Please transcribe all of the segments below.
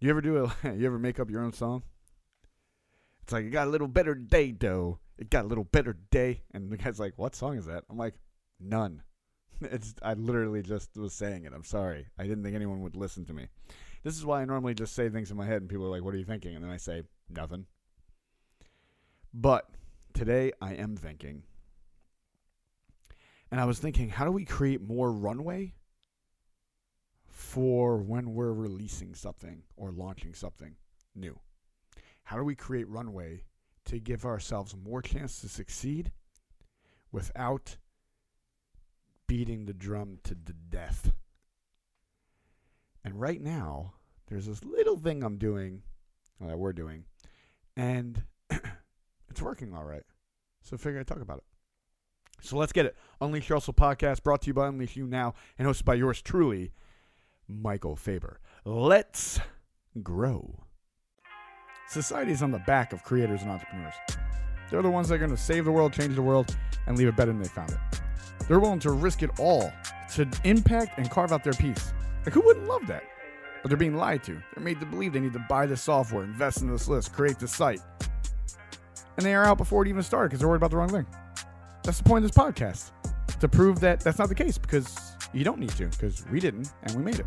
You ever do a you ever make up your own song? It's like it got a little better day though. It got a little better day and the guy's like, "What song is that?" I'm like, "None." It's I literally just was saying it. I'm sorry. I didn't think anyone would listen to me. This is why I normally just say things in my head and people are like, "What are you thinking?" and then I say, "Nothing." But today I am thinking. And I was thinking, how do we create more runway for when we're releasing something or launching something new? How do we create runway to give ourselves more chance to succeed without beating the drum to the death? And right now, there's this little thing I'm doing, that we're doing, and it's working all right. So I figured I'd talk about it. So let's get it. Unleash Hustle podcast brought to you by Unleash You Now and hosted by yours truly, Michael Faber. Let's grow. Society is on the back of creators and entrepreneurs. They're the ones that are going to save the world, change the world, and leave it better than they found it. They're willing to risk it all to impact and carve out their piece. Like, who wouldn't love that? But they're being lied to. They're made to believe they need to buy this software, invest in this list, create this site. And they are out before it even started because they're worried about the wrong thing. That's the point of this podcast to prove that that's not the case because you don't need to because we didn't and we made it.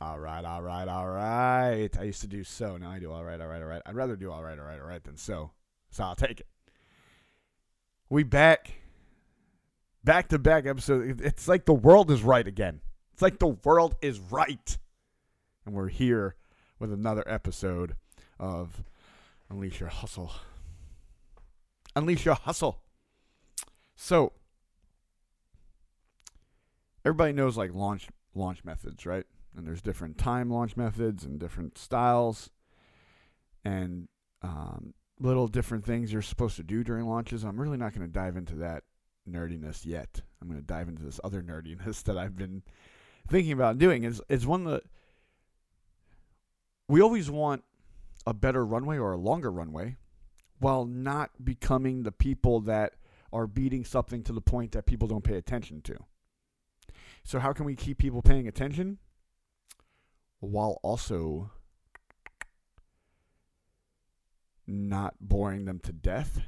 All right, all right, all right. I used to do so. Now I do all right, all right, all right. I'd rather do all right, all right, all right than so. So I'll take it. We back. Back to back episode. It's like the world is right again. It's like the world is right. And we're here with another episode of Unleash Your Hustle. Unleash Your Hustle. So, everybody knows like launch launch methods, right? And there's different time launch methods and different styles and um, little different things you're supposed to do during launches. I'm really not going to dive into that nerdiness yet. I'm going to dive into this other nerdiness that I've been thinking about doing. Is is one that we always want a better runway or a longer runway while not becoming the people that are beating something to the point that people don't pay attention to. So, how can we keep people paying attention while also not boring them to death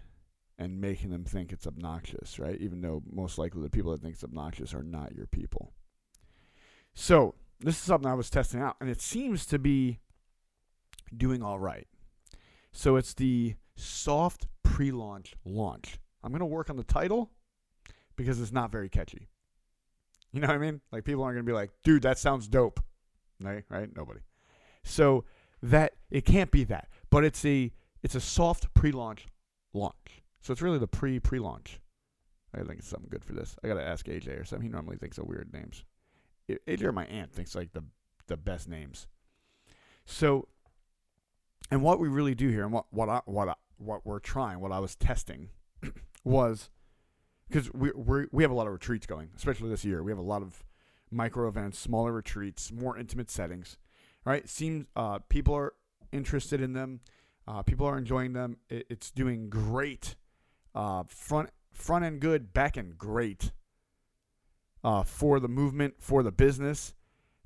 and making them think it's obnoxious, right? Even though most likely the people that think it's obnoxious are not your people. So, this is something I was testing out, and it seems to be doing all right. So, it's the soft pre launch launch. I'm going to work on the title because it's not very catchy. You know what I mean? Like, people aren't going to be like, dude, that sounds dope. Right? Right? Nobody. So, that it can't be that, but it's a it's a soft pre-launch launch. So it's really the pre pre-launch. I think it's something good for this. I gotta ask AJ or something. He normally thinks of weird names. AJ or my aunt thinks like the the best names. So, and what we really do here, and what what I, what I, what we're trying, what I was testing, was because we we we have a lot of retreats going, especially this year. We have a lot of micro events, smaller retreats, more intimate settings. Right? Seems uh, people are interested in them. Uh, people are enjoying them. It, it's doing great. Uh, front front end good, back end great. Uh, for the movement, for the business,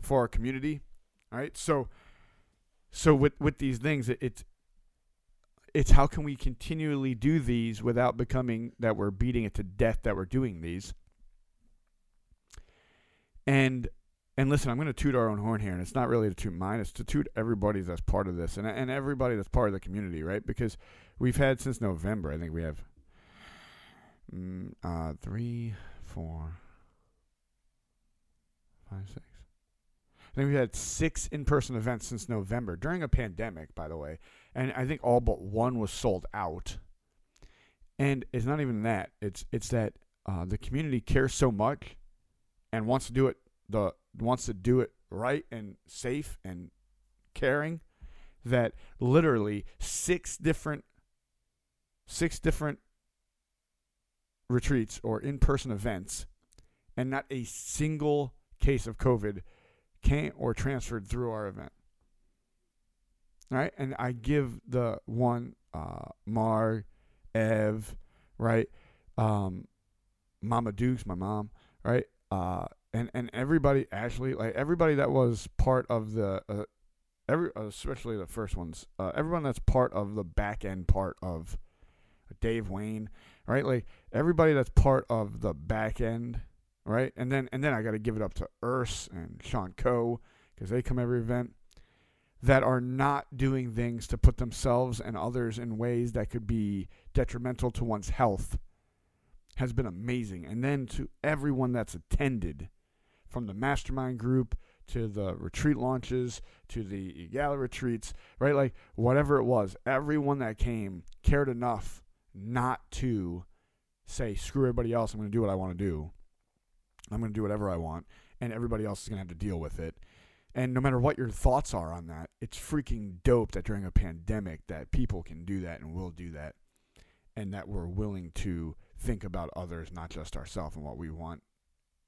for our community. All right. So, so with with these things, it, it's it's how can we continually do these without becoming that we're beating it to death that we're doing these. And and listen, I'm going to toot our own horn here, and it's not really to toot mine; it's to toot everybody that's part of this, and and everybody that's part of the community, right? Because we've had since November. I think we have mm, uh, three, four, five, six. I think we've had six in-person events since November during a pandemic, by the way, and I think all but one was sold out. And it's not even that; it's it's that uh, the community cares so much and wants to do it the wants to do it right and safe and caring that literally six different six different retreats or in-person events and not a single case of covid came or transferred through our event right and i give the one uh mar ev right um mama dukes my mom right uh and and everybody actually like everybody that was part of the uh, every especially the first ones, uh, everyone that's part of the back end part of Dave Wayne, right? Like everybody that's part of the back end, right? And then and then I got to give it up to Urs and Sean Coe because they come every event that are not doing things to put themselves and others in ways that could be detrimental to one's health has been amazing. And then to everyone that's attended, from the mastermind group to the retreat launches to the gala retreats, right? Like whatever it was, everyone that came cared enough not to say, screw everybody else, I'm going to do what I want to do. I'm going to do whatever I want, and everybody else is going to have to deal with it. And no matter what your thoughts are on that, it's freaking dope that during a pandemic that people can do that and will do that and that we're willing to think about others, not just ourselves and what we want,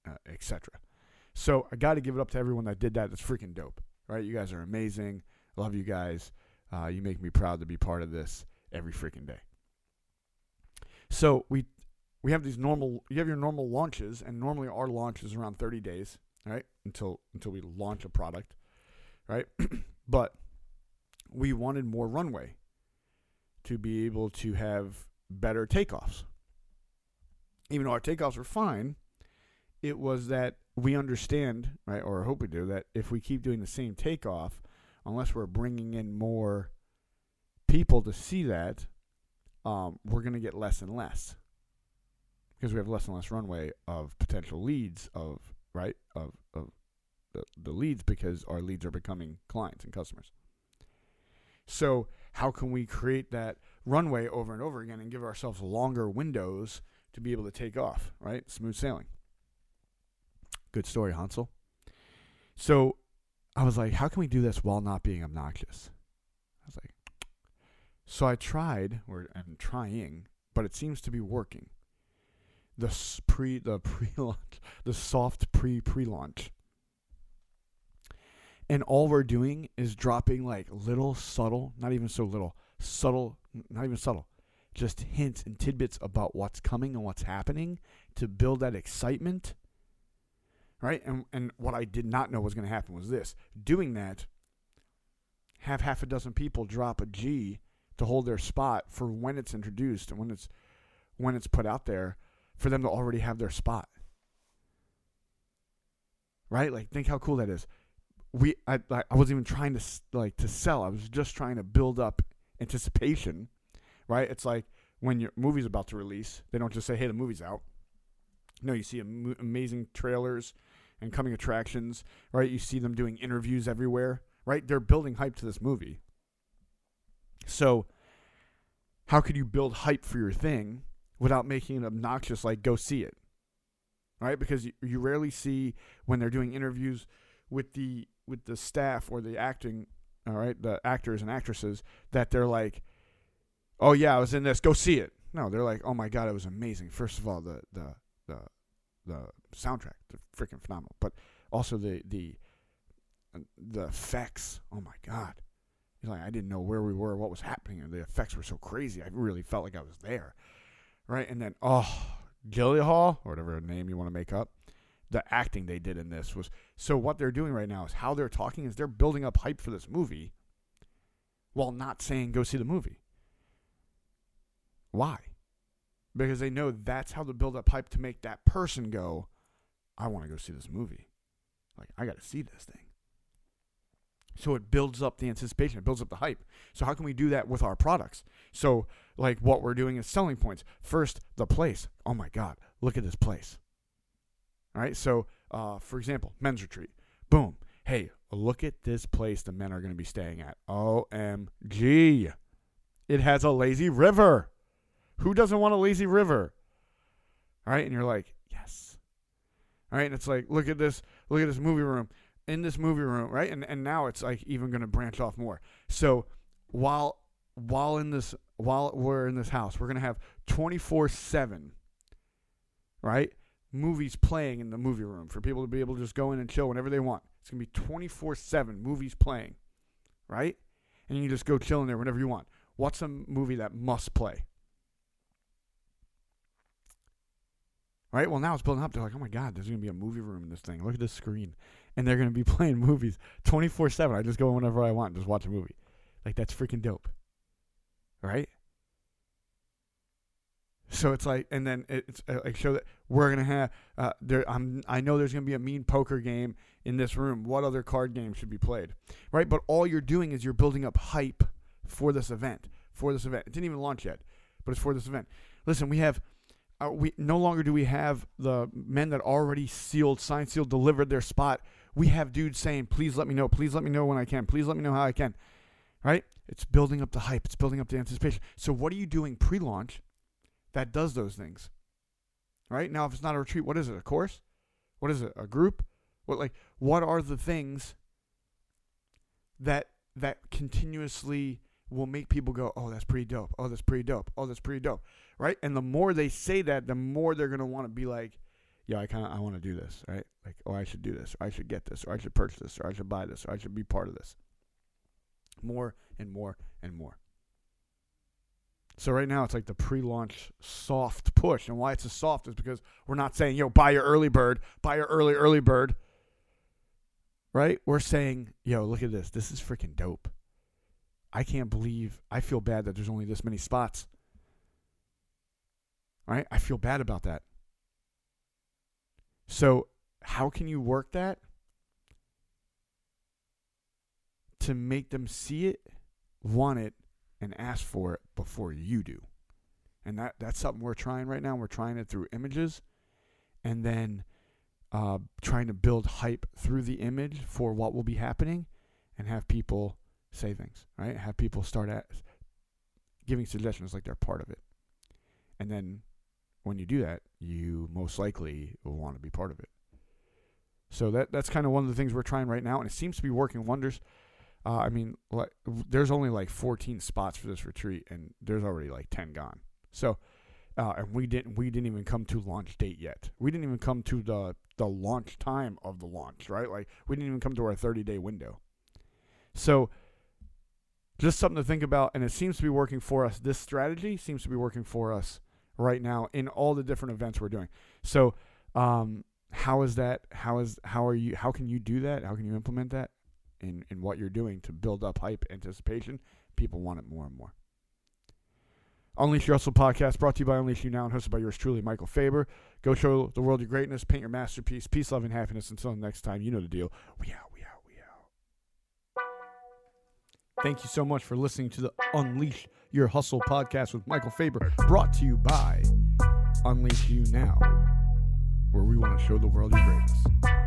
uh, etc. So I got to give it up to everyone that did that. It's freaking dope, right? You guys are amazing. Love you guys. Uh, you make me proud to be part of this every freaking day. So we we have these normal. You have your normal launches, and normally our launch is around 30 days, right? Until until we launch a product, right? but we wanted more runway to be able to have better takeoffs. Even though our takeoffs were fine, it was that we understand, right, or hope we do, that if we keep doing the same takeoff, unless we're bringing in more people to see that, um, we're going to get less and less because we have less and less runway of potential leads of right of of the, the leads because our leads are becoming clients and customers. So how can we create that runway over and over again and give ourselves longer windows to be able to take off, right? Smooth sailing. Good story, Hansel. So I was like, how can we do this while not being obnoxious? I was like, so I tried, or I'm trying, but it seems to be working. The pre, the pre-launch, the soft pre pre-launch, and all we're doing is dropping like little subtle, not even so little, subtle, not even subtle, just hints and tidbits about what's coming and what's happening to build that excitement. Right? And and what I did not know was going to happen was this. Doing that, have half a dozen people drop a G to hold their spot for when it's introduced and when it's when it's put out there for them to already have their spot. Right? Like think how cool that is. We I I wasn't even trying to like to sell. I was just trying to build up anticipation, right? It's like when your movie's about to release, they don't just say, "Hey, the movie's out." No, you see am- amazing trailers and coming attractions, right? You see them doing interviews everywhere, right? They're building hype to this movie. So, how could you build hype for your thing without making it obnoxious like go see it? Right? Because you, you rarely see when they're doing interviews with the with the staff or the acting all right, the actors and actresses that they're like, "Oh yeah, I was in this. Go see it." No, they're like, "Oh my god, it was amazing." First of all, the the the the soundtrack, the freaking phenomenal, but also the the uh, the effects. Oh my god. Like, I didn't know where we were, what was happening, and the effects were so crazy. I really felt like I was there, right? And then, oh, Gyllenhaal or whatever name you want to make up, the acting they did in this was so what they're doing right now is how they're talking is they're building up hype for this movie while not saying go see the movie. Why? Because they know that's how to build up hype to make that person go, I want to go see this movie. Like, I got to see this thing. So it builds up the anticipation, it builds up the hype. So, how can we do that with our products? So, like, what we're doing is selling points. First, the place. Oh my God, look at this place. All right. So, uh, for example, men's retreat. Boom. Hey, look at this place the men are going to be staying at. OMG. It has a lazy river. Who doesn't want a lazy river? All right. And you're like, yes. All right. And it's like, look at this. Look at this movie room. In this movie room, right? And and now it's like even going to branch off more. So while while in this while we're in this house, we're going to have 24/7 right? movies playing in the movie room for people to be able to just go in and chill whenever they want. It's going to be 24 7 movies playing, right? And you just go chill in there whenever you want. What's a movie that must play? Right? Well, now it's building up. They're like, oh my God, there's going to be a movie room in this thing. Look at this screen. And they're going to be playing movies 24 7. I just go whenever I want and just watch a movie. Like, that's freaking dope. Right? So it's like, and then it's uh, like show that we're gonna have. Uh, there, I'm. I know there's gonna be a mean poker game in this room. What other card game should be played, right? But all you're doing is you're building up hype for this event. For this event, it didn't even launch yet, but it's for this event. Listen, we have. Uh, we no longer do we have the men that already sealed, signed, sealed, delivered their spot. We have dudes saying, "Please let me know. Please let me know when I can. Please let me know how I can." Right? It's building up the hype. It's building up the anticipation. So what are you doing pre-launch? that does those things. Right? Now if it's not a retreat, what is it? A course? What is it? A group? What like what are the things that that continuously will make people go, "Oh, that's pretty dope. Oh, that's pretty dope. Oh, that's pretty dope." Right? And the more they say that, the more they're going to want to be like, "Yeah, I kind of I want to do this." Right? Like, "Oh, I should do this. Or I should get this. Or I should purchase this. Or I should buy this. Or I should be part of this." More and more and more. So right now it's like the pre-launch soft push, and why it's a soft is because we're not saying yo buy your early bird, buy your early early bird. Right? We're saying yo look at this, this is freaking dope. I can't believe I feel bad that there's only this many spots. Right? I feel bad about that. So how can you work that to make them see it, want it, and ask for it before you do. And that that's something we're trying right now. We're trying it through images and then uh, trying to build hype through the image for what will be happening and have people say things, right? Have people start at giving suggestions like they're part of it. And then when you do that, you most likely will want to be part of it. So that that's kind of one of the things we're trying right now, and it seems to be working wonders. Uh, I mean, like, there's only like 14 spots for this retreat, and there's already like 10 gone. So, uh, and we didn't we didn't even come to launch date yet. We didn't even come to the the launch time of the launch, right? Like we didn't even come to our 30 day window. So, just something to think about, and it seems to be working for us. This strategy seems to be working for us right now in all the different events we're doing. So, um, how is that? How is how are you? How can you do that? How can you implement that? in, in what you're doing to build up hype, anticipation, people want it more and more. Unleash Your Hustle podcast brought to you by Unleash You Now and hosted by yours truly, Michael Faber. Go show the world your greatness, paint your masterpiece, peace, love, and happiness. Until next time, you know the deal. We out, we out. Thank you so much for listening to the Unleash Your Hustle podcast with Michael Faber, brought to you by Unleash You Now, where we want to show the world your greatness.